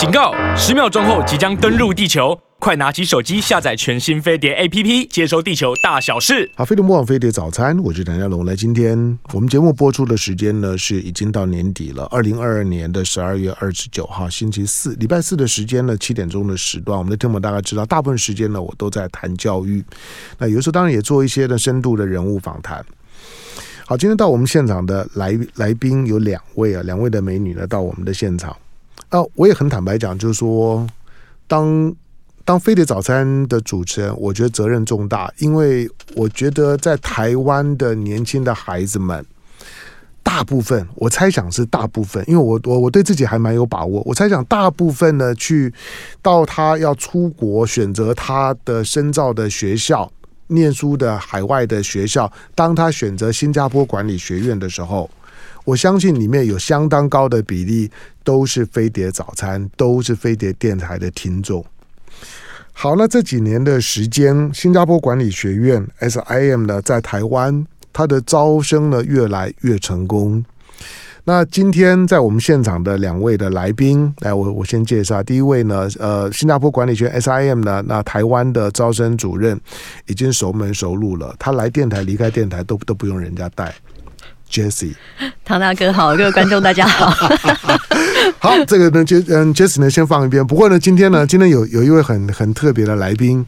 警告！十秒钟后即将登陆地球，快拿起手机下载全新飞碟 APP，接收地球大小事。好，飞碟魔网飞碟早餐，我是谭家龙。来，今天我们节目播出的时间呢是已经到年底了，二零二二年的十二月二十九号星期四，礼拜四的时间呢七点钟的时段。我们的听众大概知道，大部分时间呢我都在谈教育，那有时候当然也做一些的深度的人物访谈。好，今天到我们现场的来来宾有两位啊，两位的美女呢到我们的现场。啊，我也很坦白讲，就是说，当当飞碟早餐的主持人，我觉得责任重大，因为我觉得在台湾的年轻的孩子们，大部分我猜想是大部分，因为我我我对自己还蛮有把握，我猜想大部分呢，去到他要出国选择他的深造的学校。念书的海外的学校，当他选择新加坡管理学院的时候，我相信里面有相当高的比例都是飞碟早餐，都是飞碟电台的听众。好，那这几年的时间，新加坡管理学院 SIM 呢，在台湾，它的招生呢越来越成功。那今天在我们现场的两位的来宾，来我我先介绍。第一位呢，呃，新加坡管理学院 SIM 呢，那台湾的招生主任已经熟门熟路了，他来电台离开电台都都不用人家带。Jessie，唐大哥好，各位观众大家好。好，这个呢，杰嗯，Jessie 呢先放一边。不过呢，今天呢，今天有有一位很很特别的来宾，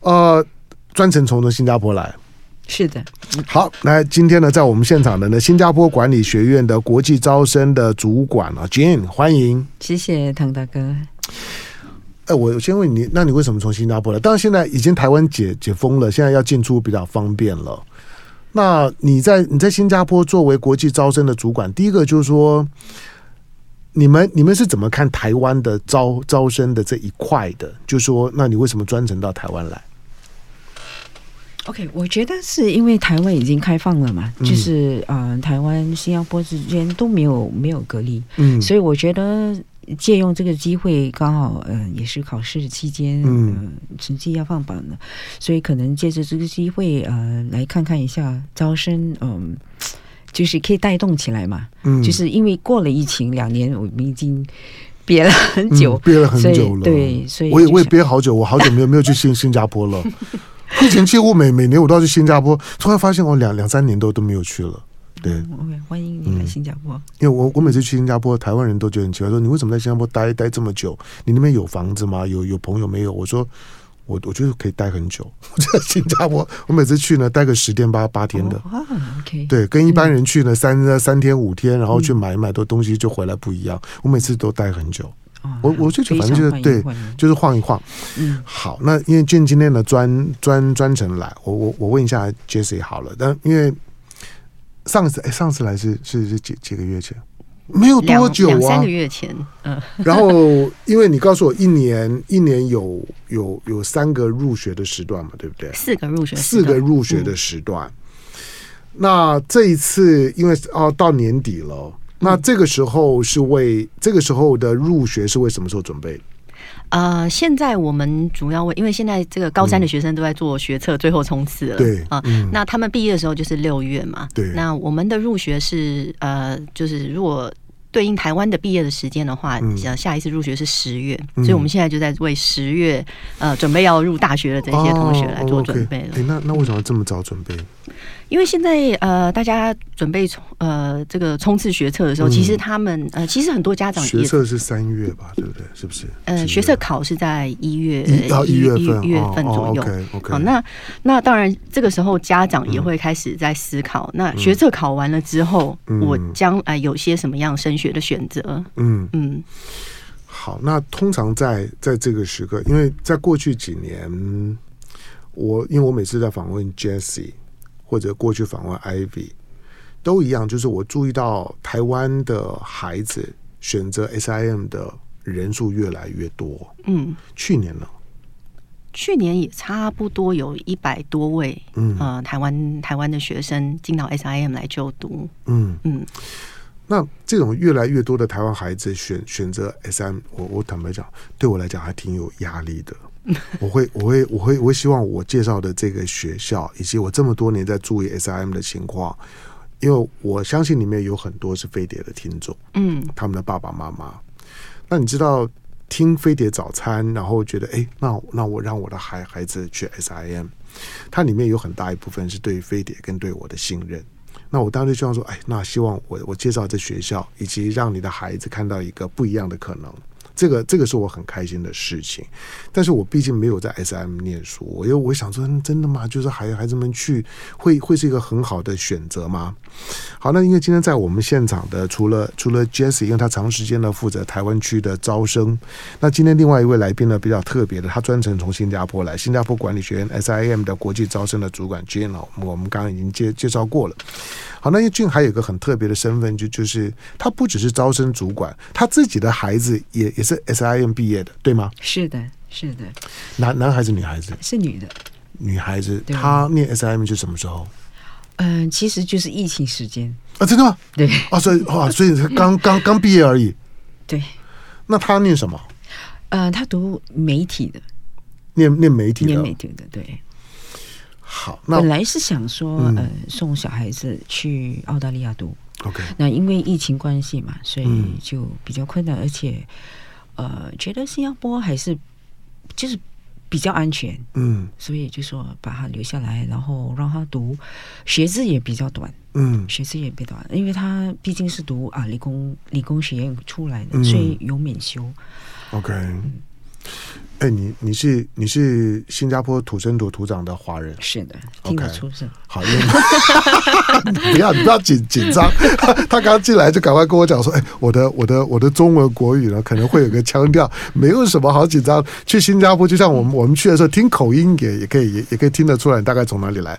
呃，专程从新加坡来。是的，好，来今天呢，在我们现场的呢，新加坡管理学院的国际招生的主管啊，Jane，欢迎，谢谢唐大哥。哎，我先问你，那你为什么从新加坡来？当然现在已经台湾解解封了，现在要进出比较方便了。那你在你在新加坡作为国际招生的主管，第一个就是说，你们你们是怎么看台湾的招招生的这一块的？就是说，那你为什么专程到台湾来？OK，我觉得是因为台湾已经开放了嘛，嗯、就是啊、呃，台湾、新加坡之间都没有没有隔离，嗯，所以我觉得借用这个机会，刚好呃也是考试期间，嗯、呃，成绩要放榜了，所以可能借着这个机会，呃，来看看一下招生，嗯、呃，就是可以带动起来嘛，嗯，就是因为过了疫情两年，我们已经憋了很久，嗯、憋了很久了，对，所以我也我也憋好久，我好久没有没有去新新加坡了。以前几乎每每年我都要去新加坡，突然发现我两两三年都都没有去了。对欢迎你来新加坡。因为我我每次去新加坡，台湾人都觉得很奇怪，说你为什么在新加坡待待这么久？你那边有房子吗？有有朋友没有？我说我我觉得可以待很久。我在新加坡，我每次去呢，待个十天八八天的。哦，OK，对，跟一般人去呢三三天五天，然后去买买多东西就回来不一样。我每次都待很久。我我就觉得反正就是对，就是晃一晃。嗯，好，那因为俊今天的专专专程来，我我我问一下 Jessie 好了，但因为上次哎上次来是是是几几个月前，没有多久啊，三个月前。嗯，然后因为你告诉我一年 一年有有有三个入学的时段嘛，对不对？四个入学，四个入学的时段。那这一次因为哦到年底了。那这个时候是为这个时候的入学是为什么时候准备？呃，现在我们主要为，因为现在这个高三的学生都在做学测最后冲刺了，对啊，嗯、那他们毕业的时候就是六月嘛，对，那我们的入学是呃，就是如果。对应台湾的毕业的时间的话，下下一次入学是十月，嗯、所以我们现在就在为十月呃准备要入大学的这些同学来做准备了。哎、哦 okay，那那为什么这么早准备？因为现在呃大家准备冲呃这个冲刺学测的时候，嗯、其实他们呃其实很多家长学测是三月吧，对不对？是不是？呃，学测考是在一月到一月份一月份左右。哦、OK，, okay 好，那那当然这个时候家长也会开始在思考，嗯、那学测考完了之后，嗯、我将来有些什么样升学的选择，嗯。嗯，好，那通常在在这个时刻，因为在过去几年，我因为我每次在访问 Jessie 或者过去访问 Ivy 都一样，就是我注意到台湾的孩子选择 SIM 的人数越来越多。嗯，去年呢？去年也差不多有一百多位，嗯呃，台湾台湾的学生进到 SIM 来就读。嗯嗯。嗯那这种越来越多的台湾孩子选选择 SIM，我我坦白讲，对我来讲还挺有压力的。我会我会我会我会希望我介绍的这个学校，以及我这么多年在注意 SIM 的情况，因为我相信里面有很多是飞碟的听众，嗯，他们的爸爸妈妈。那你知道听飞碟早餐，然后觉得哎，那那我让我的孩孩子去 SIM，它里面有很大一部分是对飞碟跟对我的信任。那我当时希望说，哎，那希望我我介绍这学校，以及让你的孩子看到一个不一样的可能。这个这个是我很开心的事情，但是我毕竟没有在 SM 念书，我又我想说，真的吗？就是孩孩子们去会会是一个很好的选择吗？好，那因为今天在我们现场的除了除了 Jesse，因为他长时间呢负责台湾区的招生，那今天另外一位来宾呢比较特别的，他专程从新加坡来，新加坡管理学院 SIM 的国际招生的主管 Jane，我们刚刚已经介介绍过了。好，那 Jane 还有一个很特别的身份，就就是他不只是招生主管，他自己的孩子也也是 SIM 毕业的，对吗？是的，是的。男男孩子、女孩子？是女的。女孩子，她念 SIM 是什么时候？嗯、呃，其实就是疫情时间啊，真的吗？对。啊，所以啊，所以刚刚刚毕业而已。对。那他念什么？呃，他读媒体的。念念媒体的。念媒体的，对。好，那本来是想说，嗯、呃，送小孩子去澳大利亚读。OK，那因为疫情关系嘛，所以就比较困难，而且，呃，觉得新加坡还是就是比较安全，嗯，所以就说把他留下来，然后让他读，学制也比较短，嗯，学制也比较短，因为他毕竟是读啊理工理工学院出来的，所以有免修。OK。哎，你你是你是新加坡土生土土长的华人？是的，听得出声。好，不要你不要紧紧张。他刚进来就赶快跟我讲说：“哎，我的我的我的中文国语呢，可能会有个腔调，没有什么好紧张。去新加坡，就像我们我们去的时候，听口音也也可以也也可以听得出来，大概从哪里来。”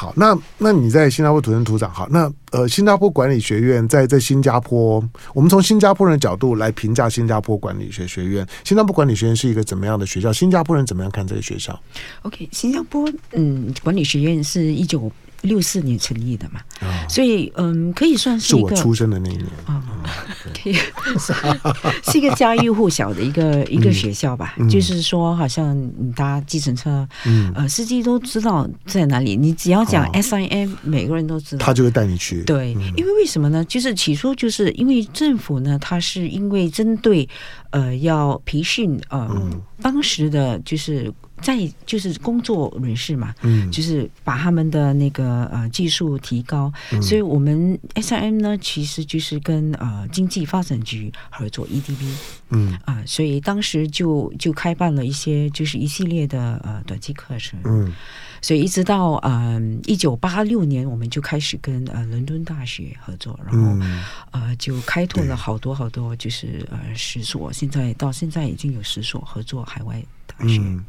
好，那那你在新加坡土生土长，好，那呃，新加坡管理学院在在新加坡，我们从新加坡人的角度来评价新加坡管理学学院。新加坡管理学院是一个怎么样的学校？新加坡人怎么样看这个学校？OK，新加坡嗯，管理学院是一九六四年成立的嘛，哦、所以嗯，可以算是一个是我出生的那一年啊，可以 是一个家喻户晓的一个、嗯、一个学校吧。嗯、就是说，好像你搭计程车，嗯，呃，司机都知道在哪里。你只要讲 SIM，、哦、每个人都知道，他就会带你去。对，嗯、因为为什么呢？就是起初就是因为政府呢，它是因为针对呃要培训呃、嗯、当时的就是。在就是工作人士嘛，嗯，就是把他们的那个呃技术提高，嗯、所以我们 SIM 呢，其实就是跟呃经济发展局合作 EDB，嗯。啊、呃，所以当时就就开办了一些就是一系列的呃短期课程，嗯，所以一直到嗯一九八六年，我们就开始跟呃伦敦大学合作，然后、嗯、呃就开拓了好多好多就是呃十所，现在到现在已经有十所合作海外大学。嗯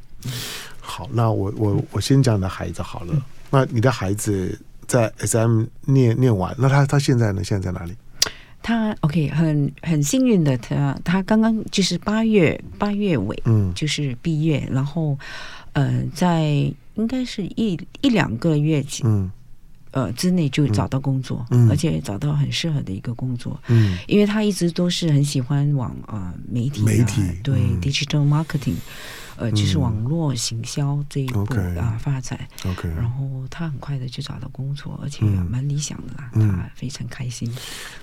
好，那我我我先讲你的孩子好了。那你的孩子在 SM 念念完，那他他现在呢？现在在哪里？他 OK，很很幸运的，他他刚刚就是八月八月尾，嗯，就是毕业，然后呃，在应该是一一两个月前，嗯。呃，之内就找到工作，嗯、而且找到很适合的一个工作。嗯，因为他一直都是很喜欢往啊、呃、媒体、啊、媒体对、嗯、digital marketing，呃，就是网络行销这一步、嗯、啊发展。OK，然后他很快的就找到工作，而且蛮理想的啦，嗯、他非常开心。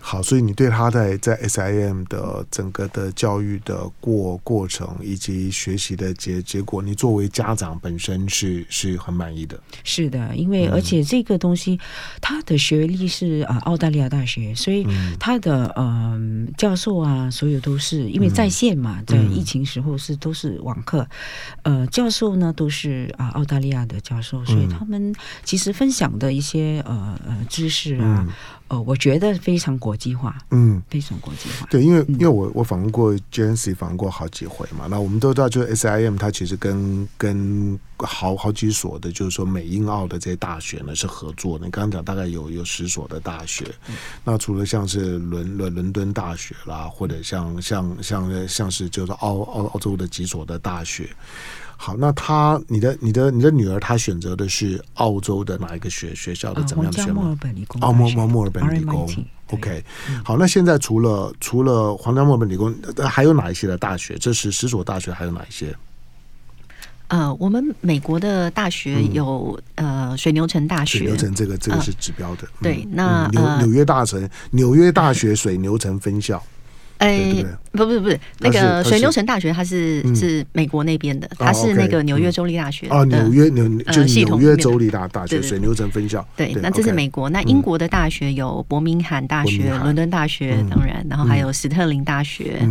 好，所以你对他在在 SIM 的整个的教育的过过程以及学习的结结果，你作为家长本身是是很满意的。是的，因为而且这个东西。他的学历是啊澳大利亚大学，所以他的嗯、呃、教授啊，所有都是因为在线嘛，在疫情时候是都是网课，呃教授呢都是啊澳大利亚的教授，所以他们其实分享的一些呃呃知识啊。呃，我觉得非常国际化，嗯，非常国际化。对，因为因为我我访问过 Jancy，访问过好几回嘛。那我们都知道，就是 SIM 它其实跟跟好好几所的，就是说美英澳的这些大学呢是合作的。你刚刚讲大概有有十所的大学，嗯、那除了像是伦伦伦敦大学啦，或者像像像像是就是澳澳澳洲的几所的大学。好，那他，你的、你的、你的女儿，她选择的是澳洲的哪一个学学校的怎么样的学校？墨尔本理工。澳墨墨墨尔本理工。OK，好，那现在除了除了皇家墨尔本理工，还有哪一些的大学？这是十所大学，还有哪一些？呃，我们美国的大学有、嗯、呃水牛城大学。水牛城这个这个是指标的。对，那、嗯、纽纽约大城纽约大学水牛城分校。哎，不不不是，那个水牛城大学它是是美国那边的，它是那个纽约州立大学啊，纽约纽就纽约州立大大学水牛城分校。对，那这是美国。那英国的大学有伯明翰大学、伦敦大学，当然，然后还有史特林大学。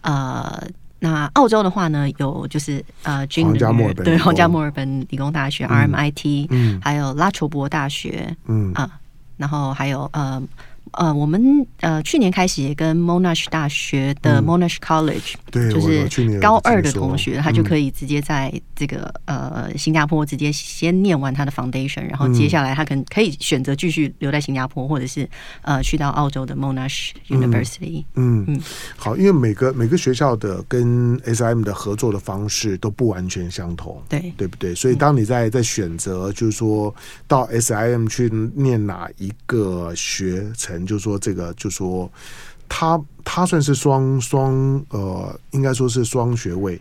呃，那澳洲的话呢，有就是呃，皇家墨尔本对皇家墨尔本理工大学 RMIT，还有拉筹伯大学，嗯。啊，然后还有呃。呃，我们呃去年开始也跟 Monash 大学的 Monash College，对，就是高二的同学，他就可以直接在这个呃新加坡直接先念完他的 Foundation，然后接下来他可能可以选择继续留在新加坡，或者是呃去到澳洲的 Monash University。嗯嗯，好，因为每个每个学校的跟 SIM 的合作的方式都不完全相同，对对不对？所以当你在在选择，就是说到 SIM 去念哪一个学程。就说这个，就说他他算是双双呃，应该说是双学位，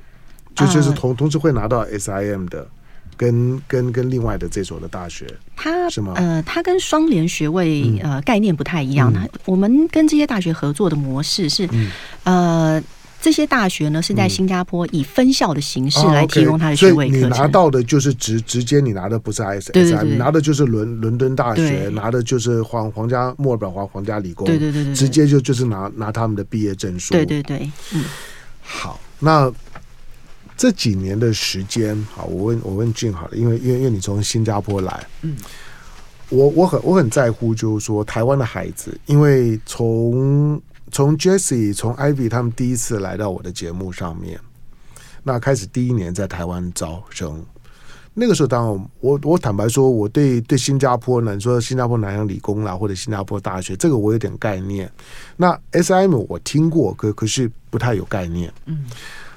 就就是同同时会拿到 SIM 的，跟跟跟另外的这所的大学，他是吗？呃，他跟双联学位呃概念不太一样。他我们跟这些大学合作的模式是呃。这些大学呢是在新加坡以分校的形式来提供他的学位课程。你拿到的就是直直接你拿的不是 ISM，你拿的就是伦伦敦大学，拿的就是皇皇家墨尔本皇皇家理工，对对对对，直接就就是拿拿他们的毕业证书。对对对，嗯。好，那这几年的时间，好，我问我问俊好了，因为因为因为你从新加坡来，嗯，我我很我很在乎，就是说台湾的孩子，因为从。从 Jessie 从 Ivy 他们第一次来到我的节目上面，那开始第一年在台湾招生，那个时候当然我我坦白说，我对对新加坡呢，你说新加坡南洋理工啦，或者新加坡大学，这个我有点概念。那 SIM 我听过，可可是不太有概念。嗯，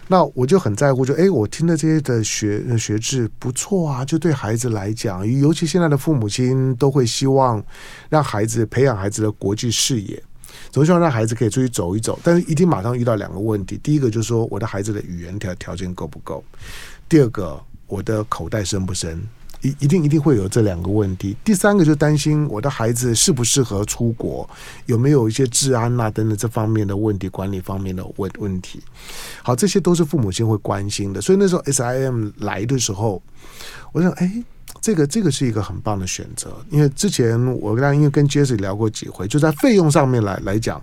那我就很在乎，就哎，我听的这些的学学制不错啊，就对孩子来讲，尤其现在的父母亲都会希望让孩子培养孩子的国际视野。总希望让孩子可以出去走一走，但是一定马上遇到两个问题。第一个就是说，我的孩子的语言条条件够不够；第二个，我的口袋深不深？一一定一定会有这两个问题。第三个就担心我的孩子适不适合出国，有没有一些治安啊等等这方面的问题、管理方面的问问题。好，这些都是父母亲会关心的。所以那时候 SIM 来的时候，我想，哎。这个这个是一个很棒的选择，因为之前我跟他因为跟 Jessie 聊过几回，就在费用上面来来讲，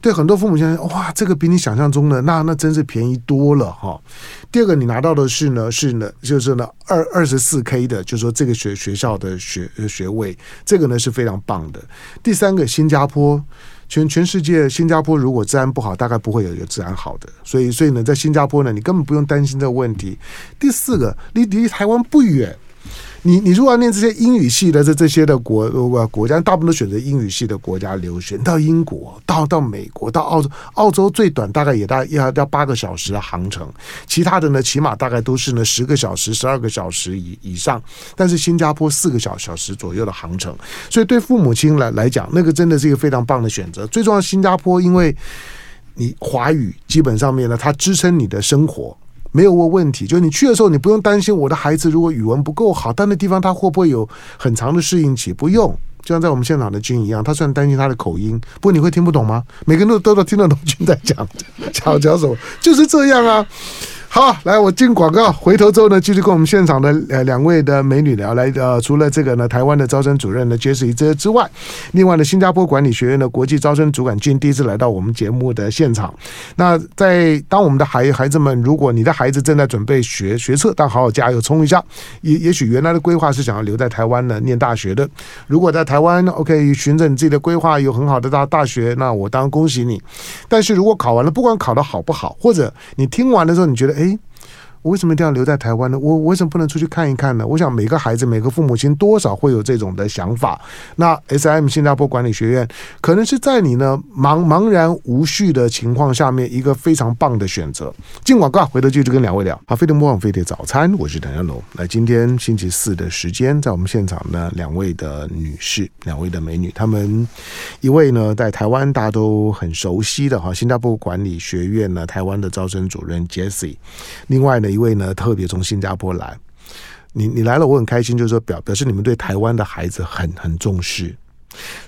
对很多父母现在哇，这个比你想象中的那那真是便宜多了哈。第二个，你拿到的是呢是呢就是呢二二十四 K 的，就是说这个学学校的学学位，这个呢是非常棒的。第三个，新加坡全全世界新加坡如果治安不好，大概不会有一个治安好的，所以所以呢，在新加坡呢，你根本不用担心这个问题。第四个，离离台湾不远。你你如果要念这些英语系的这这些的国呃国家，大部分都选择英语系的国家留学。到英国，到到美国，到澳洲，澳洲最短大概也大要要八个小时的航程，其他的呢，起码大概都是呢十个小时、十二个小时以以上。但是新加坡四个小小时左右的航程，所以对父母亲来来讲，那个真的是一个非常棒的选择。最重要，新加坡因为你华语基本上面呢，它支撑你的生活。没有问问题，就是你去的时候，你不用担心我的孩子如果语文不够好，但那地方他会不会有很长的适应期？不用，就像在我们现场的君一样，他虽然担心他的口音，不过你会听不懂吗？每个人都都都听得懂君在讲 讲讲什么，就是这样啊。好，来我进广告，回头之后呢，继续跟我们现场的呃两位的美女聊。来，呃，除了这个呢，台湾的招生主任呢 Jessie 这之外，另外呢，新加坡管理学院的国际招生主管君第一次来到我们节目的现场。那在当我们的孩孩子们，如果你的孩子正在准备学学测，但好好加油冲一下。也也许原来的规划是想要留在台湾呢念大学的。如果在台湾，OK，循着你自己的规划有很好的大大学，那我当然恭喜你。但是如果考完了，不管考得好不好，或者你听完的时候你觉得，哎。我为什么一定要留在台湾呢？我为什么不能出去看一看呢？我想每个孩子、每个父母亲多少会有这种的想法。那 SM 新加坡管理学院可能是在你呢茫茫然无序的情况下面一个非常棒的选择。进广告，回头继续跟两位聊。好，飞碟魔网飞碟早餐，我是谭家龙。那，今天星期四的时间，在我们现场呢，两位的女士，两位的美女，她们一位呢在台湾大家都很熟悉的哈，新加坡管理学院呢台湾的招生主任 Jessie，另外呢。一位呢，特别从新加坡来，你你来了，我很开心，就是说表表示你们对台湾的孩子很很重视，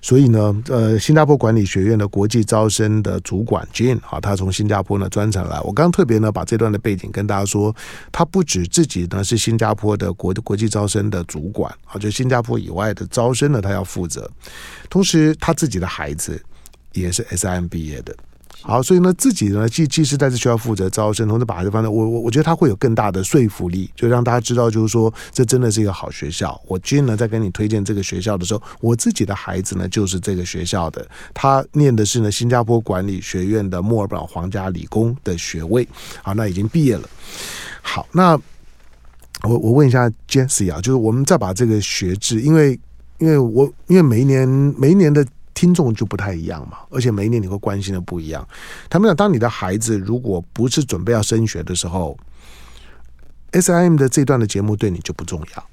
所以呢，呃，新加坡管理学院的国际招生的主管 Jane 啊，他从新加坡呢专程来。我刚特别呢把这段的背景跟大家说，他不止自己呢是新加坡的国国际招生的主管啊，就新加坡以外的招生呢他要负责，同时他自己的孩子也是 SIM 毕业的。好，所以呢，自己呢，既既是在这学校负责招生，同时把孩子放在我我我觉得他会有更大的说服力，就让大家知道，就是说这真的是一个好学校。我今天呢在跟你推荐这个学校的时候，我自己的孩子呢就是这个学校的，他念的是呢新加坡管理学院的墨尔本皇家理工的学位，好，那已经毕业了。好，那我我问一下 Jesse 啊，就是我们再把这个学制，因为因为我因为每一年每一年的。听众就不太一样嘛，而且每一年你会关心的不一样。他们讲，当你的孩子如果不是准备要升学的时候，SIM 的这段的节目对你就不重要。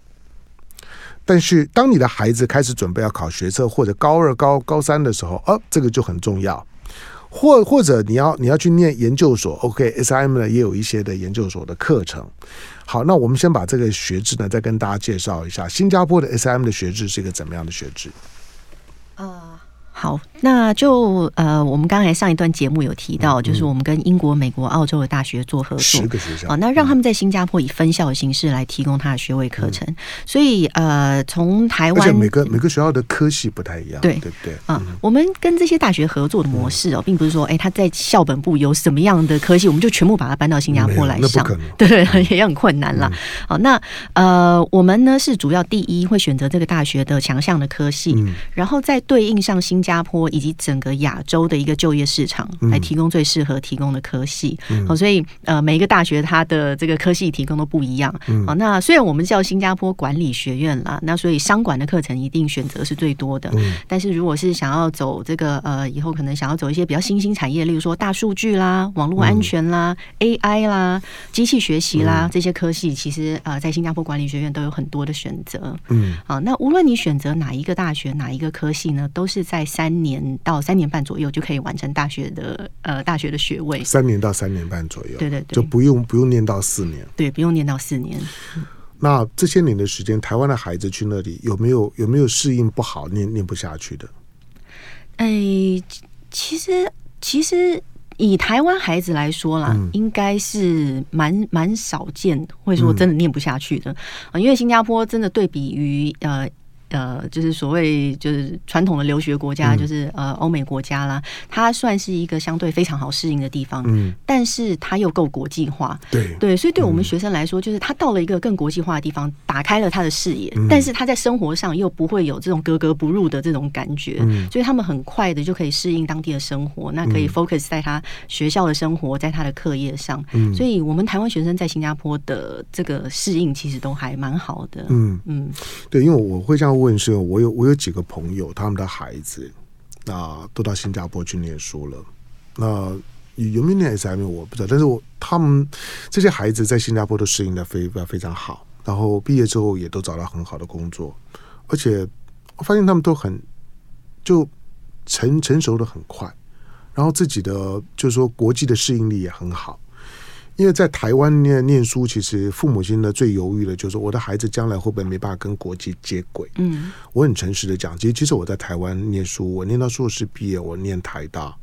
但是当你的孩子开始准备要考学测或者高二、高高三的时候，哦，这个就很重要。或或者你要你要去念研究所，OK，SIM 呢也有一些的研究所的课程。好，那我们先把这个学制呢再跟大家介绍一下，新加坡的 SIM 的学制是一个怎么样的学制？啊。好，那就呃，我们刚才上一段节目有提到，就是我们跟英国、美国、澳洲的大学做合作，十个学校。啊，那让他们在新加坡以分校的形式来提供他的学位课程。所以呃，从台湾，每个每个学校的科系不太一样，对对不对？啊，我们跟这些大学合作的模式哦，并不是说，哎，他在校本部有什么样的科系，我们就全部把它搬到新加坡来上，对对，也很困难了。好，那呃，我们呢是主要第一会选择这个大学的强项的科系，然后再对应上新加坡。新加坡以及整个亚洲的一个就业市场，来提供最适合提供的科系。好，所以呃，每一个大学它的这个科系提供都不一样。好，那虽然我们叫新加坡管理学院啦，那所以商管的课程一定选择是最多的。但是如果是想要走这个呃，以后可能想要走一些比较新兴产业，例如说大数据啦、网络安全啦、AI 啦、机器学习啦这些科系，其实呃，在新加坡管理学院都有很多的选择。嗯，好，那无论你选择哪一个大学、哪一个科系呢，都是在三年到三年半左右就可以完成大学的呃大学的学位。三年到三年半左右，对对对，就不用不用念到四年。对，不用念到四年。那这些年的时间，台湾的孩子去那里有没有有没有适应不好、念念不下去的？哎，其实其实以台湾孩子来说啦，嗯、应该是蛮蛮少见会说真的念不下去的因为新加坡真的对比于呃。呃，就是所谓就是传统的留学国家，就是呃欧美国家啦，它算是一个相对非常好适应的地方，嗯，但是它又够国际化，对。对，所以对我们学生来说，就是他到了一个更国际化的地方，打开了他的视野，但是他在生活上又不会有这种格格不入的这种感觉，所以他们很快的就可以适应当地的生活，那可以 focus 在他学校的生活，在他的课业上，所以我们台湾学生在新加坡的这个适应其实都还蛮好的，嗯。嗯，对，因为我会这样。问是，我有我有几个朋友，他们的孩子那都到新加坡去念书了。那有没有念 SM，我不知道，但是我他们这些孩子在新加坡都适应的非常非常好，然后毕业之后也都找到很好的工作，而且我发现他们都很就成成熟的很快，然后自己的就是说国际的适应力也很好。因为在台湾念念书，其实父母亲呢最犹豫的就是我的孩子将来会不会没办法跟国际接轨。嗯，我很诚实的讲，其实其实我在台湾念书，我念到硕士毕业，我念台大，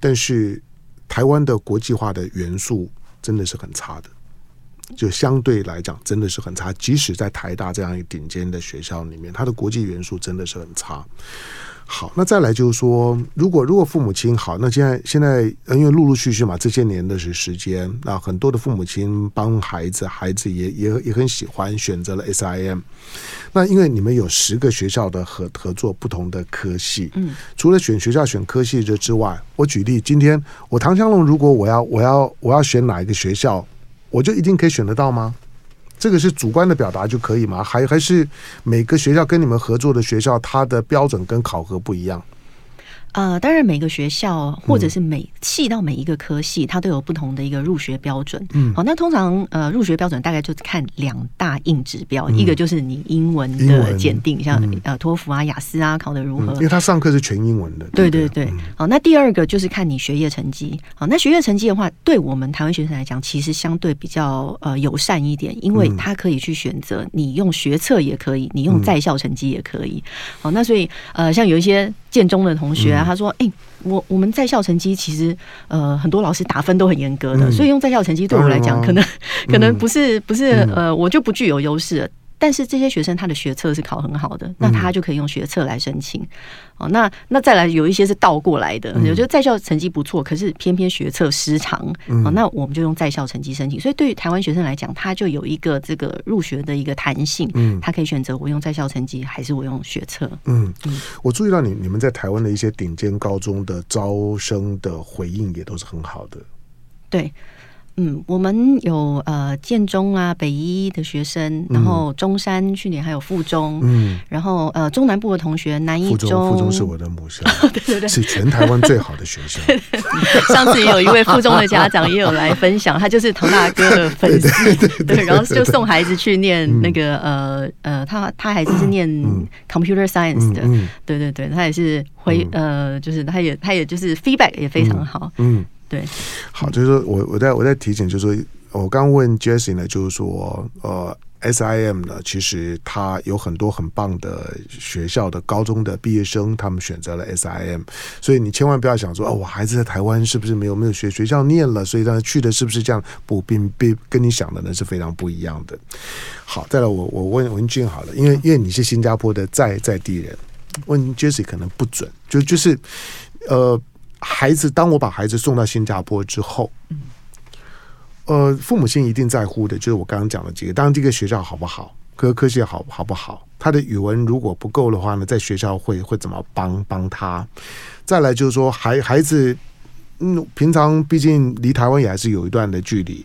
但是台湾的国际化的元素真的是很差的，就相对来讲真的是很差。即使在台大这样一个顶尖的学校里面，它的国际元素真的是很差。好，那再来就是说，如果如果父母亲好，那现在现在因为陆陆续续嘛，这些年的是时间，那很多的父母亲帮孩子，孩子也也也很喜欢选择了 SIM。那因为你们有十个学校的合合作不同的科系，嗯，除了选学校选科系这之外，我举例，今天我唐香龙，如果我要我要我要选哪一个学校，我就一定可以选得到吗？这个是主观的表达就可以吗？还还是每个学校跟你们合作的学校，它的标准跟考核不一样？呃，当然每个学校或者是每细到每一个科系，它都有不同的一个入学标准。嗯，好，那通常呃入学标准大概就看两大硬指标，一个就是你英文的检定，像呃托福啊、雅思啊考得如何？因为他上课是全英文的。对对对。好，那第二个就是看你学业成绩。好，那学业成绩的话，对我们台湾学生来讲，其实相对比较呃友善一点，因为他可以去选择你用学测也可以，你用在校成绩也可以。好，那所以呃像有一些。建中的同学啊，他说：“哎、欸，我我们在校成绩其实呃很多老师打分都很严格的，嗯、所以用在校成绩对我来讲，可能、嗯、可能不是不是呃，我就不具有优势。”但是这些学生他的学测是考很好的，那他就可以用学测来申请。哦，那那再来有一些是倒过来的，我觉得在校成绩不错，可是偏偏学测失常。哦，那我们就用在校成绩申请。所以对于台湾学生来讲，他就有一个这个入学的一个弹性。嗯，他可以选择我用在校成绩，还是我用学测。嗯，我注意到你你们在台湾的一些顶尖高中的招生的回应也都是很好的。对。嗯，我们有呃建中啊、北一的学生，然后中山去年还有附中，嗯，然后呃中南部的同学，南一中，附中是我的母校，对对对，是全台湾最好的学校。上次也有一位附中的家长也有来分享，他就是唐大哥的粉丝，对，然后就送孩子去念那个呃呃，他他孩子是念 computer science 的，对对对，他也是回呃，就是他也他也就是 feedback 也非常好，嗯。对，好，就是说我我在我在提醒，就是说我刚问 Jessie 呢，就是说呃，SIM 呢，其实它有很多很棒的学校的高中的毕业生，他们选择了 SIM，所以你千万不要想说哦，我孩子在台湾是不是没有没有学学校念了，所以让他去的是不是这样？不，并并跟你想的呢是非常不一样的。好，再来我我问文俊好了，因为因为你是新加坡的在在地人，问 Jessie 可能不准，就就是呃。孩子，当我把孩子送到新加坡之后，呃，父母亲一定在乎的，就是我刚刚讲的几个。当然，这个学校好不好，科科学好好不好，他的语文如果不够的话呢，在学校会会怎么帮帮他？再来就是说，孩孩子，嗯，平常毕竟离台湾也还是有一段的距离。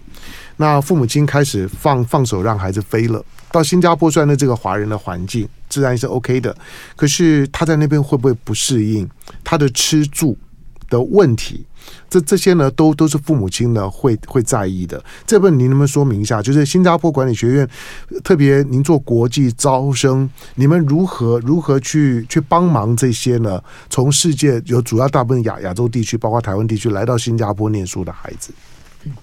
那父母亲开始放放手让孩子飞了，到新加坡，虽然呢这个华人的环境自然是 OK 的，可是他在那边会不会不适应？他的吃住？的问题，这这些呢，都都是父母亲呢会会在意的。这份您能不能说明一下？就是新加坡管理学院，特别您做国际招生，你们如何如何去去帮忙这些呢？从世界有主要大部分亚亚洲地区，包括台湾地区来到新加坡念书的孩子。嗯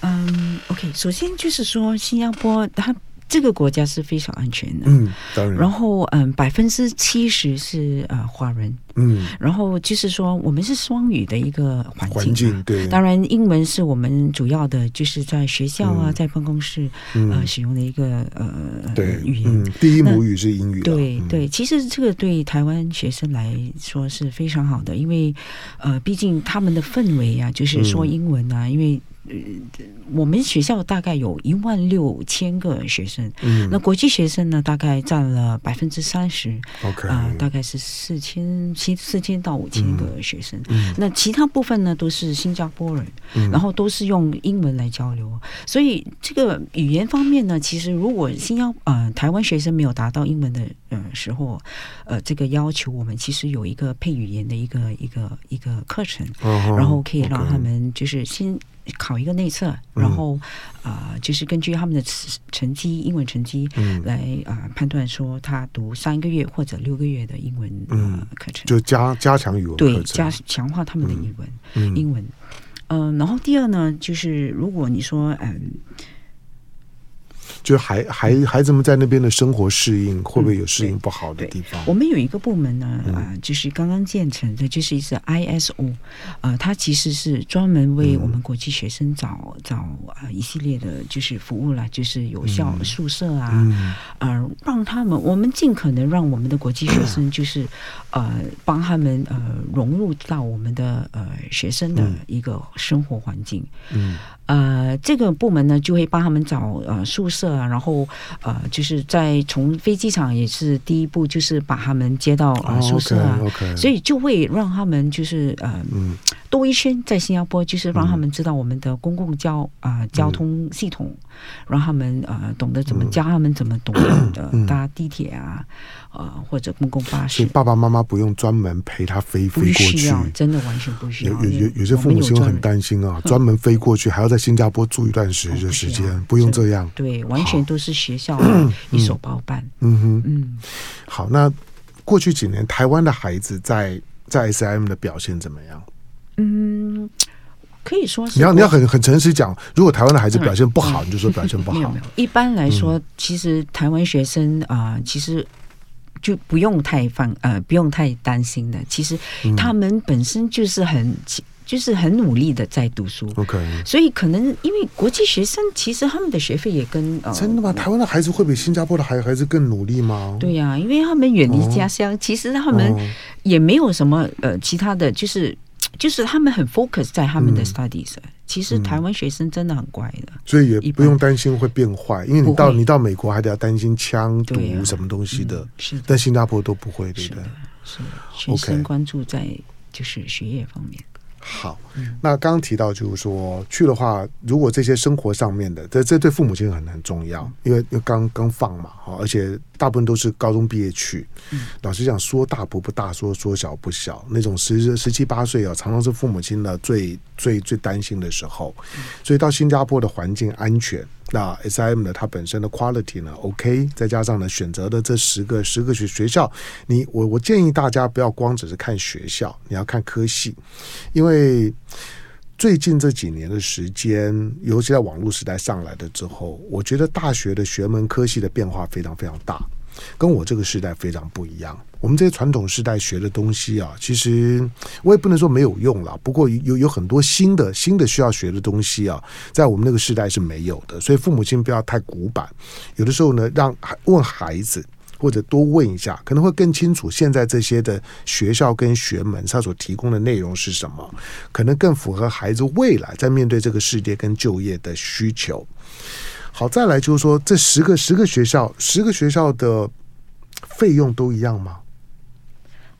嗯，OK，首先就是说新加坡它。这个国家是非常安全的，嗯，当然。然后，嗯，百分之七十是呃华人，嗯，然后就是说我们是双语的一个环境，环境，对。当然，英文是我们主要的，就是在学校啊，在办公室呃使用的一个呃对语言。第一母语是英语，对对。其实这个对台湾学生来说是非常好的，因为呃，毕竟他们的氛围啊，就是说英文啊，因为。呃，我们学校大概有一万六千个学生，嗯，那国际学生呢，大概占了百分之三十，OK，啊，大概是四千七四千到五千个学生，嗯，那其他部分呢都是新加坡人，嗯，然后都是用英文来交流，所以这个语言方面呢，其实如果新加呃台湾学生没有达到英文的呃时候，呃，这个要求，我们其实有一个配语言的一个一个一个课程，然后可以让他们就是先。考一个内测，然后啊、呃，就是根据他们的成绩，英文成绩来啊、呃、判断说他读三个月或者六个月的英文呃课程，就加加强语文，对，加强化他们的英文，嗯、英文。嗯、呃，然后第二呢，就是如果你说嗯。呃就孩孩孩子们在那边的生活适应，会不会有适应不好的地方？我们有一个部门呢，啊，就是刚刚建成的，就是一个 ISO，呃，它其实是专门为我们国际学生找找啊一系列的，就是服务啦，就是有效宿舍啊，呃，让他们我们尽可能让我们的国际学生，就是呃，帮他们呃融入到我们的呃学生的一个生活环境。嗯，呃，这个部门呢，就会帮他们找呃宿舍。啊，然后呃，就是在从飞机场也是第一步，就是把他们接到呃宿舍啊，所以就会让他们就是呃，多一圈在新加坡，就是让他们知道我们的公共交啊、呃、交通系统，让他们呃懂得怎么教他们怎么懂得搭地铁啊。呃，或者公共巴士，所以爸爸妈妈不用专门陪他飞飞过去，真的完全不需要。有有有些父母亲很担心啊，专门飞过去还要在新加坡住一段时的时间，不用这样。对，完全都是学校一手包办。嗯哼，嗯，好。那过去几年台湾的孩子在在 SIM 的表现怎么样？嗯，可以说是你要你要很很诚实讲，如果台湾的孩子表现不好，你就说表现不好。没有没有，一般来说，其实台湾学生啊，其实。就不用太放呃，不用太担心的。其实他们本身就是很就是很努力的在读书。OK，所以可能因为国际学生，其实他们的学费也跟呃真的吗？台湾的孩子会比新加坡的孩孩子更努力吗？对呀、啊，因为他们远离家乡，哦、其实他们也没有什么呃其他的就是。就是他们很 focus 在他们的 studies，、嗯、其实台湾学生真的很乖的，所以也不用担心会变坏，因为你到你到美国还得要担心枪毒什么东西的，啊嗯、是的，但新加坡都不会，对不对？是的，学生关注在就是学业方面。好，那刚刚提到就是说去的话，如果这些生活上面的，这这对父母亲很很重要，因为刚刚放嘛，哈，而且大部分都是高中毕业去。老实讲，说大不不大，说说小不小，那种十十七八岁啊，常常是父母亲的最最最担心的时候。所以到新加坡的环境安全。那 SIM 呢？它本身的 quality 呢？OK，再加上呢，选择的这十个十个学学校，你我我建议大家不要光只是看学校，你要看科系，因为最近这几年的时间，尤其在网络时代上来了之后，我觉得大学的学门科系的变化非常非常大。跟我这个时代非常不一样。我们这些传统时代学的东西啊，其实我也不能说没有用了。不过有有很多新的新的需要学的东西啊，在我们那个时代是没有的。所以父母亲不要太古板。有的时候呢，让问孩子或者多问一下，可能会更清楚现在这些的学校跟学门它所提供的内容是什么，可能更符合孩子未来在面对这个世界跟就业的需求。好，再来就是说，这十个十个学校，十个学校的费用都一样吗？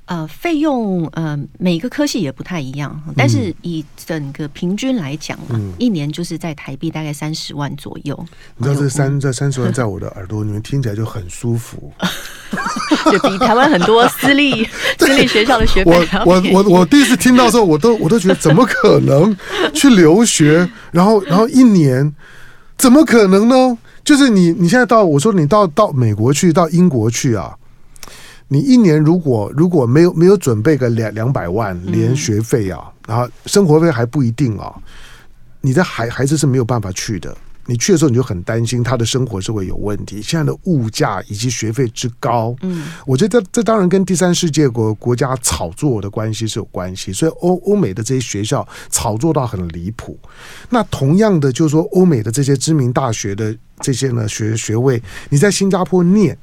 呃，费用呃，每个科系也不太一样，但是以整个平均来讲嘛，嗯、一年就是在台币大概三十万左右。你知道这三这三十万在我的耳朵里面听起来就很舒服，就比台湾很多私立 私立学校的学费。我我我我第一次听到的时候，我都我都觉得怎么可能去留学，然后然后一年。怎么可能呢？就是你，你现在到我说你到到美国去，到英国去啊，你一年如果如果没有没有准备个两两百万连学费啊，然后生活费还不一定啊，你的孩孩子是没有办法去的。你去的时候你就很担心他的生活是会有问题。现在的物价以及学费之高，嗯，我觉得这这当然跟第三世界国国家炒作的关系是有关系。所以欧欧美的这些学校炒作到很离谱。那同样的就是说，欧美的这些知名大学的这些呢学学位，你在新加坡念。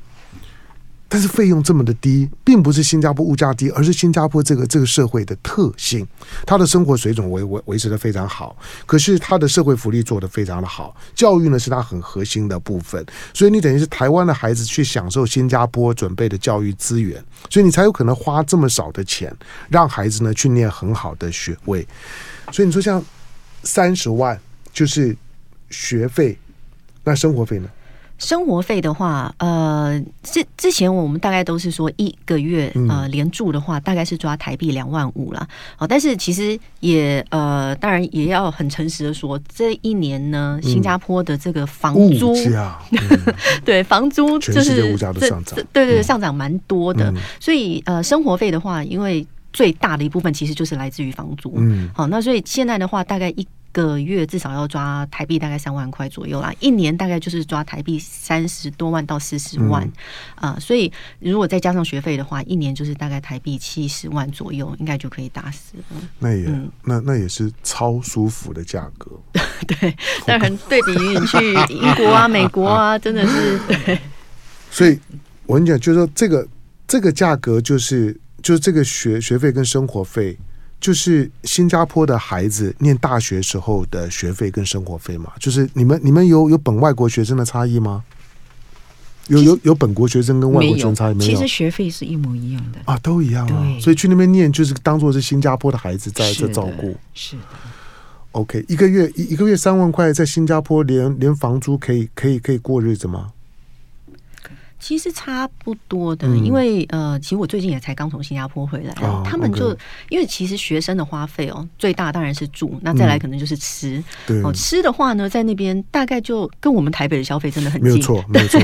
但是费用这么的低，并不是新加坡物价低，而是新加坡这个这个社会的特性，他的生活水准维维维持得非常好。可是他的社会福利做得非常的好，教育呢是他很核心的部分。所以你等于是台湾的孩子去享受新加坡准备的教育资源，所以你才有可能花这么少的钱让孩子呢去念很好的学位。所以你说像三十万就是学费，那生活费呢？生活费的话，呃，之之前我们大概都是说一个月，呃，连住的话大概是抓台币两万五啦。哦，但是其实也呃，当然也要很诚实的说，这一年呢，新加坡的这个房租，对房租就是物价的上涨，对对上涨蛮多的。所以呃，生活费的话，因为最大的一部分其实就是来自于房租。嗯，好，那所以现在的话，大概一。个月至少要抓台币大概三万块左右啦，一年大概就是抓台币三十多万到四十万啊、嗯呃，所以如果再加上学费的话，一年就是大概台币七十万左右，应该就可以打死了。那也、嗯、那那也是超舒服的价格。对，当然对比于你去英国啊、美国啊，真的是对。所以我跟你讲，就是说这个这个价格，就是就是这个学学费跟生活费。就是新加坡的孩子念大学时候的学费跟生活费嘛，就是你们你们有有本外国学生的差异吗？有有有本国学生跟外国学生差异没有？其实学费是一模一样的啊，都一样啊。所以去那边念就是当做是新加坡的孩子在这照顾。是的。OK，一个月一一个月三万块，在新加坡连连房租可以可以可以过日子吗？其实差不多的，因为呃，其实我最近也才刚从新加坡回来，他们就因为其实学生的花费哦，最大当然是住，那再来可能就是吃。哦，吃的话呢，在那边大概就跟我们台北的消费真的很近，没错，没 错，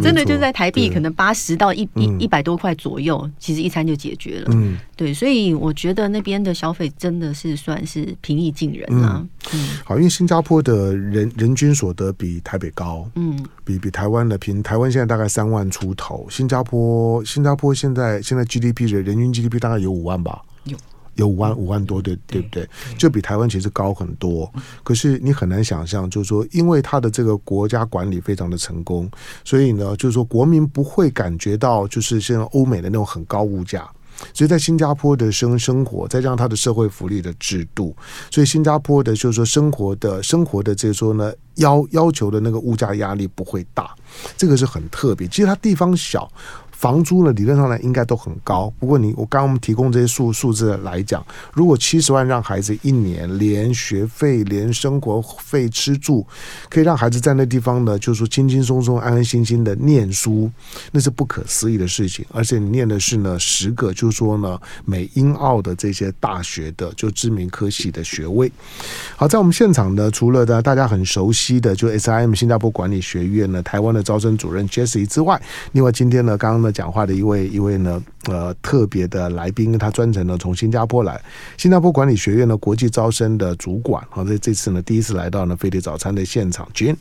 真的就在台币可能八十到一一一百多块左右，其实一餐就解决了。嗯，对，所以我觉得那边的消费真的是算是平易近人啊。嗯，好，因为新加坡的人人均所得比台北高，嗯，比比台湾的平，台湾现在大概三万。出头，新加坡，新加坡现在现在 GDP 人人均 GDP 大概有五万吧，有有五万五万多，对对不对？就比台湾其实高很多。可是你很难想象，就是说，因为他的这个国家管理非常的成功，所以呢，就是说国民不会感觉到就是像欧美的那种很高物价。所以在新加坡的生生活，再加上他的社会福利的制度，所以新加坡的就是说生活的生活的这说呢，要要求的那个物价压力不会大，这个是很特别。其实它地方小。房租呢，理论上来应该都很高。不过你我刚刚我们提供这些数数字来讲，如果七十万让孩子一年连学费、连生活费、吃住，可以让孩子在那地方呢，就是说轻轻松松、安安心心的念书，那是不可思议的事情。而且你念的是呢十个，就是说呢美英澳的这些大学的就知名科系的学位。好，在我们现场呢，除了呢大家很熟悉的就 SIM 新加坡管理学院呢台湾的招生主任 Jessie 之外，另外今天呢刚刚呢。讲话的一位一位呢，呃，特别的来宾，他专程呢从新加坡来，新加坡管理学院的国际招生的主管，好，这这次呢第一次来到呢飞碟早餐的现场，Jane，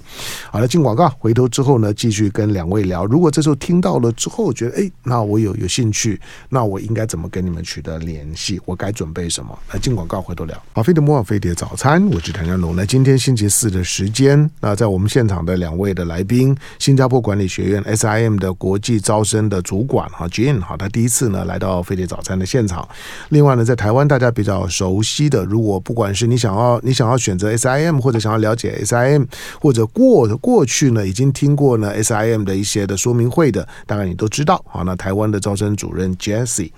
好了，进广告，回头之后呢继续跟两位聊。如果这时候听到了之后觉得，哎，那我有有兴趣，那我应该怎么跟你们取得联系？我该准备什么？来进广告，回头聊。好，飞碟魔法飞碟早餐，我是谭家龙。那今天星期四的时间，那在我们现场的两位的来宾，新加坡管理学院 SIM 的国际招生的。主管哈，Jane 好，他第一次呢来到飞碟早餐的现场。另外呢，在台湾大家比较熟悉的，如果不管是你想要你想要选择 SIM，或者想要了解 SIM，或者过过去呢已经听过呢 SIM 的一些的说明会的，大概你都知道。好，那台湾的招生主任 Jessie，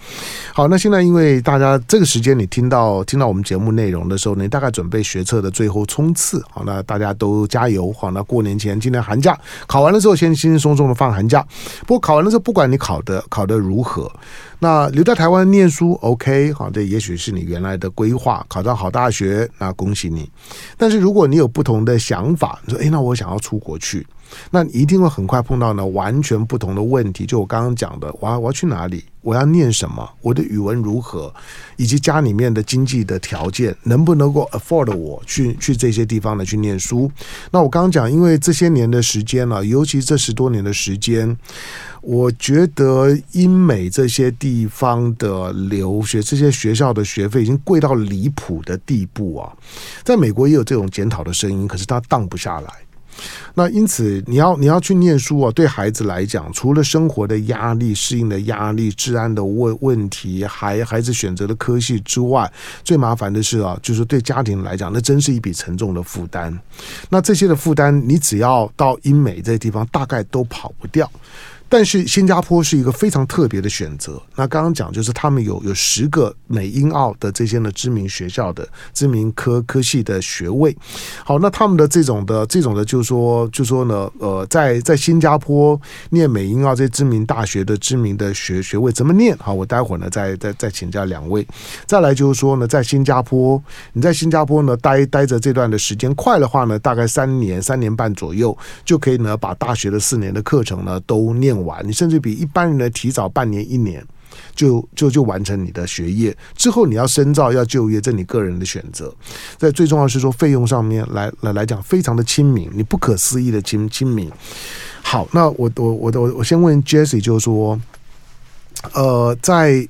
好，那现在因为大家这个时间你听到听到我们节目内容的时候，你大概准备学测的最后冲刺。好，那大家都加油。好，那过年前今年寒假考完了之后，先轻轻松松的放寒假。不过考完了之后，不管你。考的考的如何？那留在台湾念书，OK，好，这也许是你原来的规划。考上好大学，那恭喜你。但是如果你有不同的想法，你说，哎，那我想要出国去。那你一定会很快碰到呢完全不同的问题。就我刚刚讲的，我要我要去哪里？我要念什么？我的语文如何？以及家里面的经济的条件能不能够 afford 我去去这些地方呢去念书？那我刚刚讲，因为这些年的时间了，尤其这十多年的时间，我觉得英美这些地方的留学，这些学校的学费已经贵到离谱的地步啊！在美国也有这种检讨的声音，可是它荡不下来。那因此，你要你要去念书啊，对孩子来讲，除了生活的压力、适应的压力、治安的问问题，还孩子选择的科系之外，最麻烦的是啊，就是对家庭来讲，那真是一笔沉重的负担。那这些的负担，你只要到英美这些地方，大概都跑不掉。但是新加坡是一个非常特别的选择。那刚刚讲就是他们有有十个美英澳的这些呢知名学校的知名科科系的学位。好，那他们的这种的这种的，就是说，就是说呢，呃，在在新加坡念美英澳这些知名大学的知名的学学位怎么念？好，我待会儿呢再再再请教两位。再来就是说呢，在新加坡，你在新加坡呢待待着这段的时间，快的话呢，大概三年三年半左右就可以呢把大学的四年的课程呢都念完。完你甚至比一般人呢提早半年一年就就就完成你的学业之后，你要深造要就业，这你个人的选择。在最重要是说费用上面来来来讲，非常的亲民，你不可思议的亲亲民。好，那我我我我我先问 Jessie，就是说，呃，在。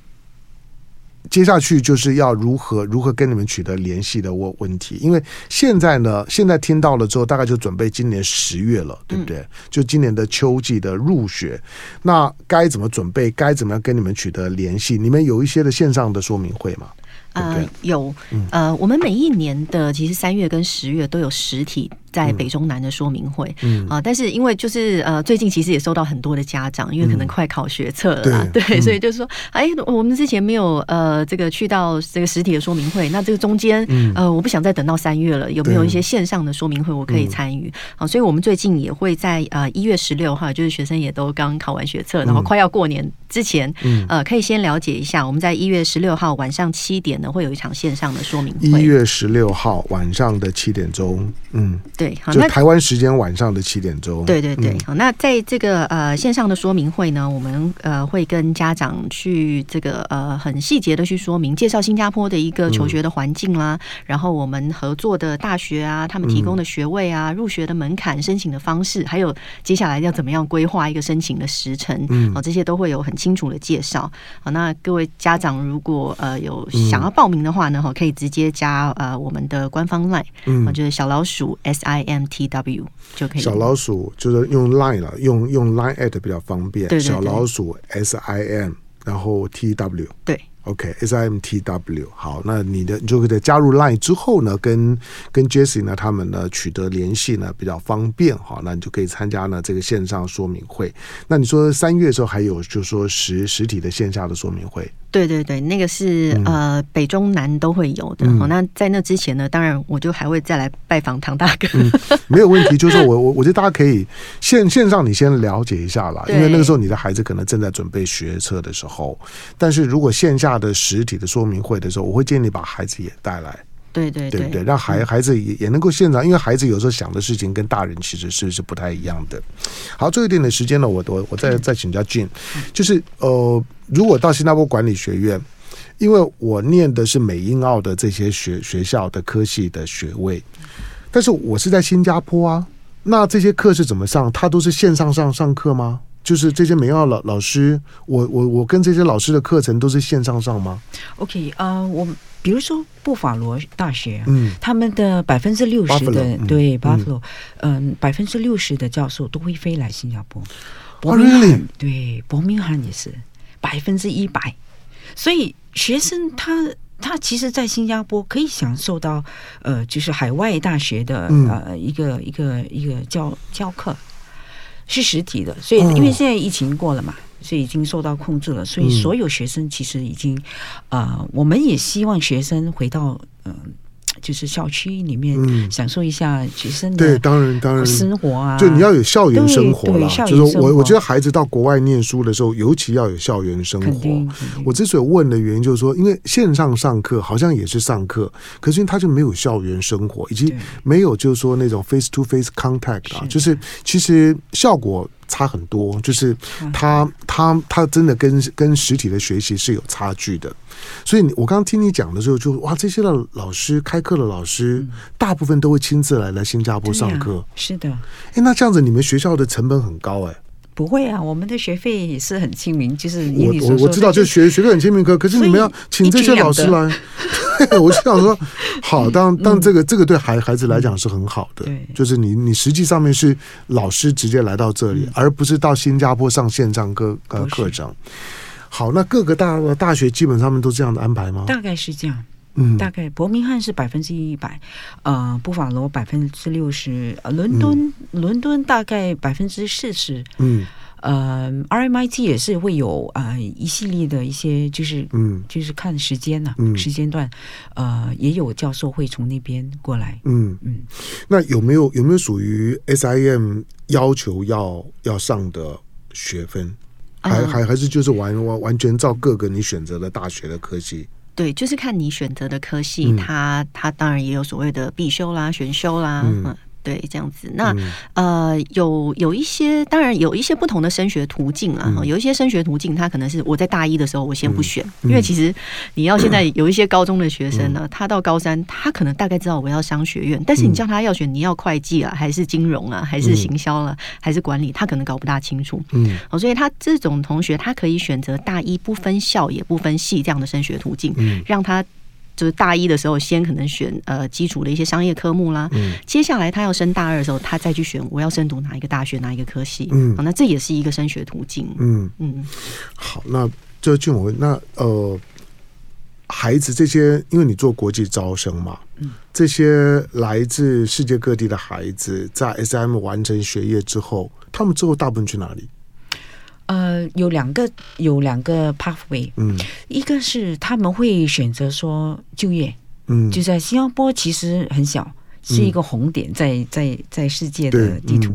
接下去就是要如何如何跟你们取得联系的问问题，因为现在呢，现在听到了之后，大概就准备今年十月了，对不对？嗯、就今年的秋季的入学，那该怎么准备？该怎么样跟你们取得联系？你们有一些的线上的说明会吗？呃，有，呃，我们每一年的其实三月跟十月都有实体。在北中南的说明会，嗯。啊，但是因为就是呃，最近其实也收到很多的家长，因为可能快考学测了啦，嗯、对，对，所以就是说，哎，我们之前没有呃这个去到这个实体的说明会，那这个中间、嗯、呃，我不想再等到三月了，有没有一些线上的说明会我可以参与？好、嗯，所以我们最近也会在呃一月十六号，就是学生也都刚考完学测，然后快要过年之前，嗯、呃，可以先了解一下，我们在一月十六号晚上七点呢，会有一场线上的说明会。一月十六号晚上的七点钟，嗯，对，好，就台湾时间晚上的七点钟，对对对，好，那在这个呃线上的说明会呢，我们呃会跟家长去这个呃很细节的去说明，介绍新加坡的一个求学的环境啦，嗯、然后我们合作的大学啊，他们提供的学位啊，入学的门槛、申请的方式，还有接下来要怎么样规划一个申请的时程，嗯，好，这些都会有很清楚的介绍。好，那各位家长如果呃有想要报名的话呢，哈，可以直接加呃我们的官方 LINE，嗯，就是小老鼠 S I M T W 就可以。小老鼠就是用 LINE 了，用用 LINE at 比较方便。对，对，对，小老鼠 S I M，然后 T W。对。OK，S I M T W，好，那你的你就可以在加入 Line 之后呢，跟跟 Jessie 呢他们呢取得联系呢比较方便，好，那你就可以参加呢这个线上说明会。那你说三月的时候还有就是说实实体的线下的说明会？对对对，那个是、嗯、呃北中南都会有的。好、嗯，那在那之前呢，当然我就还会再来拜访唐大哥。嗯、没有问题，就是我我我觉得大家可以线线上你先了解一下啦，因为那个时候你的孩子可能正在准备学车的时候，但是如果线下的实体的说明会的时候，我会建议你把孩子也带来，对对对，对对，让孩孩子也也能够现场，因为孩子有时候想的事情跟大人其实是是不太一样的。好，最后一点的时间呢，我我我再再请教 Jim，就是呃，如果到新加坡管理学院，因为我念的是美英澳的这些学学校的科系的学位，但是我是在新加坡啊，那这些课是怎么上？他都是线上上上课吗？就是这些美澳老老师，我我我跟这些老师的课程都是线上上吗？OK，呃，我比如说布法罗大学，嗯，他们的百分之六十的 Buffalo, 对巴弗罗，嗯，百分之六十的教授都会飞来新加坡。伯明翰、oh? 对，伯明翰也是百分之一百，所以学生他他其实，在新加坡可以享受到呃，就是海外大学的、嗯、呃一个一个一个教教课。是实体的，所以因为现在疫情过了嘛，所以已经受到控制了，所以所有学生其实已经，呃，我们也希望学生回到嗯。就是校区里面享受一下学生的对，当然当然。生活啊，就你要有校园生活啦。就是我我觉得孩子到国外念书的时候，尤其要有校园生活。我之所以问的原因就是说，因为线上上课好像也是上课，可是他就没有校园生活，以及没有就是说那种 face to face contact 啊，就是其实效果。差很多，就是他他他真的跟跟实体的学习是有差距的，所以我刚刚听你讲的时候就，就哇，这些的老师开课的老师，大部分都会亲自来来新加坡上课，是的。哎，那这样子你们学校的成本很高哎。不会啊，我们的学费也是很亲民，就是我我我知道，就学学费很亲民，可可是你们要请这些老师来，我就想说，好，当当这个这个对孩孩子来讲是很好的，就是你你实际上面是老师直接来到这里，而不是到新加坡上线上课呃课程。好，那各个大大学基本上面都这样的安排吗？大概是这样。嗯，大概伯明翰是百分之一百，呃，布法罗百分之六十，呃，伦敦、嗯、伦敦大概百分之四十，嗯，呃，RMIT 也是会有呃一系列的一些，就是嗯，就是看时间呐、啊，嗯、时间段，呃，也有教授会从那边过来，嗯。嗯，那有没有有没有属于 SIM 要求要要上的学分，还还还是就是完完完全照各个你选择的大学的科系？对，就是看你选择的科系，嗯、它它当然也有所谓的必修啦、选修啦，嗯。嗯对，这样子，那、嗯、呃，有有一些，当然有一些不同的升学途径啊。嗯、有一些升学途径，他可能是我在大一的时候，我先不选，嗯、因为其实你要现在有一些高中的学生呢，嗯、他到高三，他可能大概知道我要商学院，但是你叫他要选，你要会计啊，还是金融啊，还是行销了、啊，还是管理，他可能搞不大清楚。嗯，所以他这种同学，他可以选择大一不分校也不分系这样的升学途径，嗯，让他。就是大一的时候，先可能选呃基础的一些商业科目啦。嗯。接下来他要升大二的时候，他再去选我要升读哪一个大学，哪一个科系。嗯。那这也是一个升学途径。嗯嗯。好，那就就我问，那呃，孩子这些，因为你做国际招生嘛，嗯，这些来自世界各地的孩子在 SIM 完成学业之后，他们之后大部分去哪里？呃，有两个有两个 pathway，嗯，一个是他们会选择说就业，嗯，就在新加坡其实很小，是一个红点在在在世界的地图。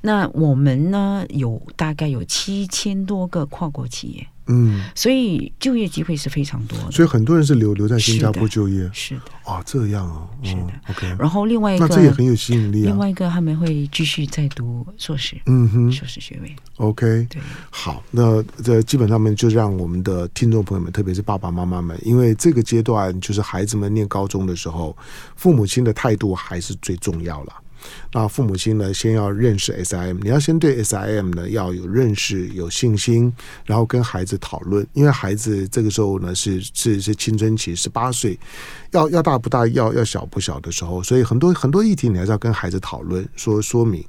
那我们呢，有大概有七千多个跨国企业。嗯，所以就业机会是非常多的，所以很多人是留留在新加坡就业，是的，哦，这样哦，是的，OK。然后另外一个，那这也很有吸引力啊。另外一个他们会继续再读硕士，嗯哼，硕士学位，OK。对，好，那这基本上面就让我们的听众朋友们，特别是爸爸妈妈们，因为这个阶段就是孩子们念高中的时候，父母亲的态度还是最重要了。那父母亲呢，先要认识 SIM，你要先对 SIM 呢要有认识、有信心，然后跟孩子讨论，因为孩子这个时候呢是是是青春期，十八岁，要要大不大，要要小不小的时候，所以很多很多议题你还是要跟孩子讨论，说说明。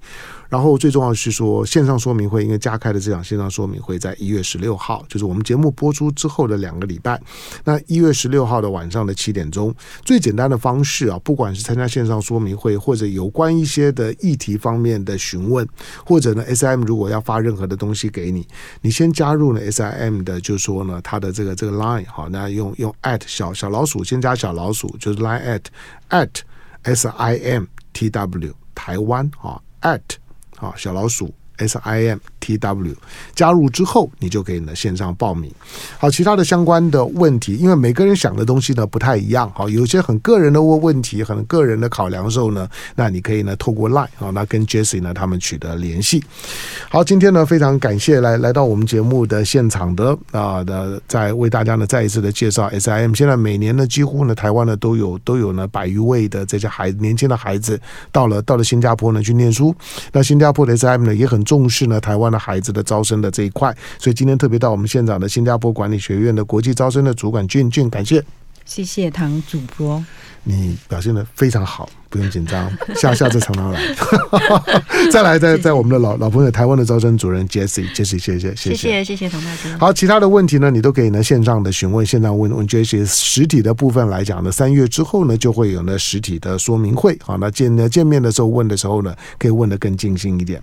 然后最重要的是说线上说明会，因为加开的这场线上说明会在一月十六号，就是我们节目播出之后的两个礼拜。那一月十六号的晚上的七点钟，最简单的方式啊，不管是参加线上说明会，或者有关一些的议题方面的询问，或者呢，SIM 如果要发任何的东西给你，你先加入呢 SIM 的，就是说呢，它的这个这个 line 好，那用用 at 小小老鼠先加小老鼠，就是 line at at SIM TW 台湾啊 at。啊小老鼠 sim T W 加入之后，你就可以呢线上报名。好，其他的相关的问题，因为每个人想的东西呢不太一样，好，有些很个人的问问题，很个人的考量的时候呢，那你可以呢透过 Line 啊，那跟 Jessie 呢他们取得联系。好，今天呢非常感谢来来到我们节目的现场的啊的，再为大家呢再一次的介绍 S I M。现在每年呢几乎呢台湾呢都有都有呢百余位的这些孩年轻的孩子到了到了新加坡呢去念书。那新加坡的 S I M 呢也很重视呢台湾的孩子的招生的这一块，所以今天特别到我们现场的新加坡管理学院的国际招生的主管俊俊，感谢，谢谢唐主播，你表现的非常好。不用紧张，下下次常常来，再来再在我们的老老朋友台湾的招生主任 Jessie，Jessie，谢谢谢谢谢谢唐大哥。好，其他的问题呢，你都可以呢线上的询问，线上问问 Jessie。实体的部分来讲呢，三月之后呢就会有呢实体的说明会。好，那见呢见面的时候问的时候呢，可以问的更尽兴一点。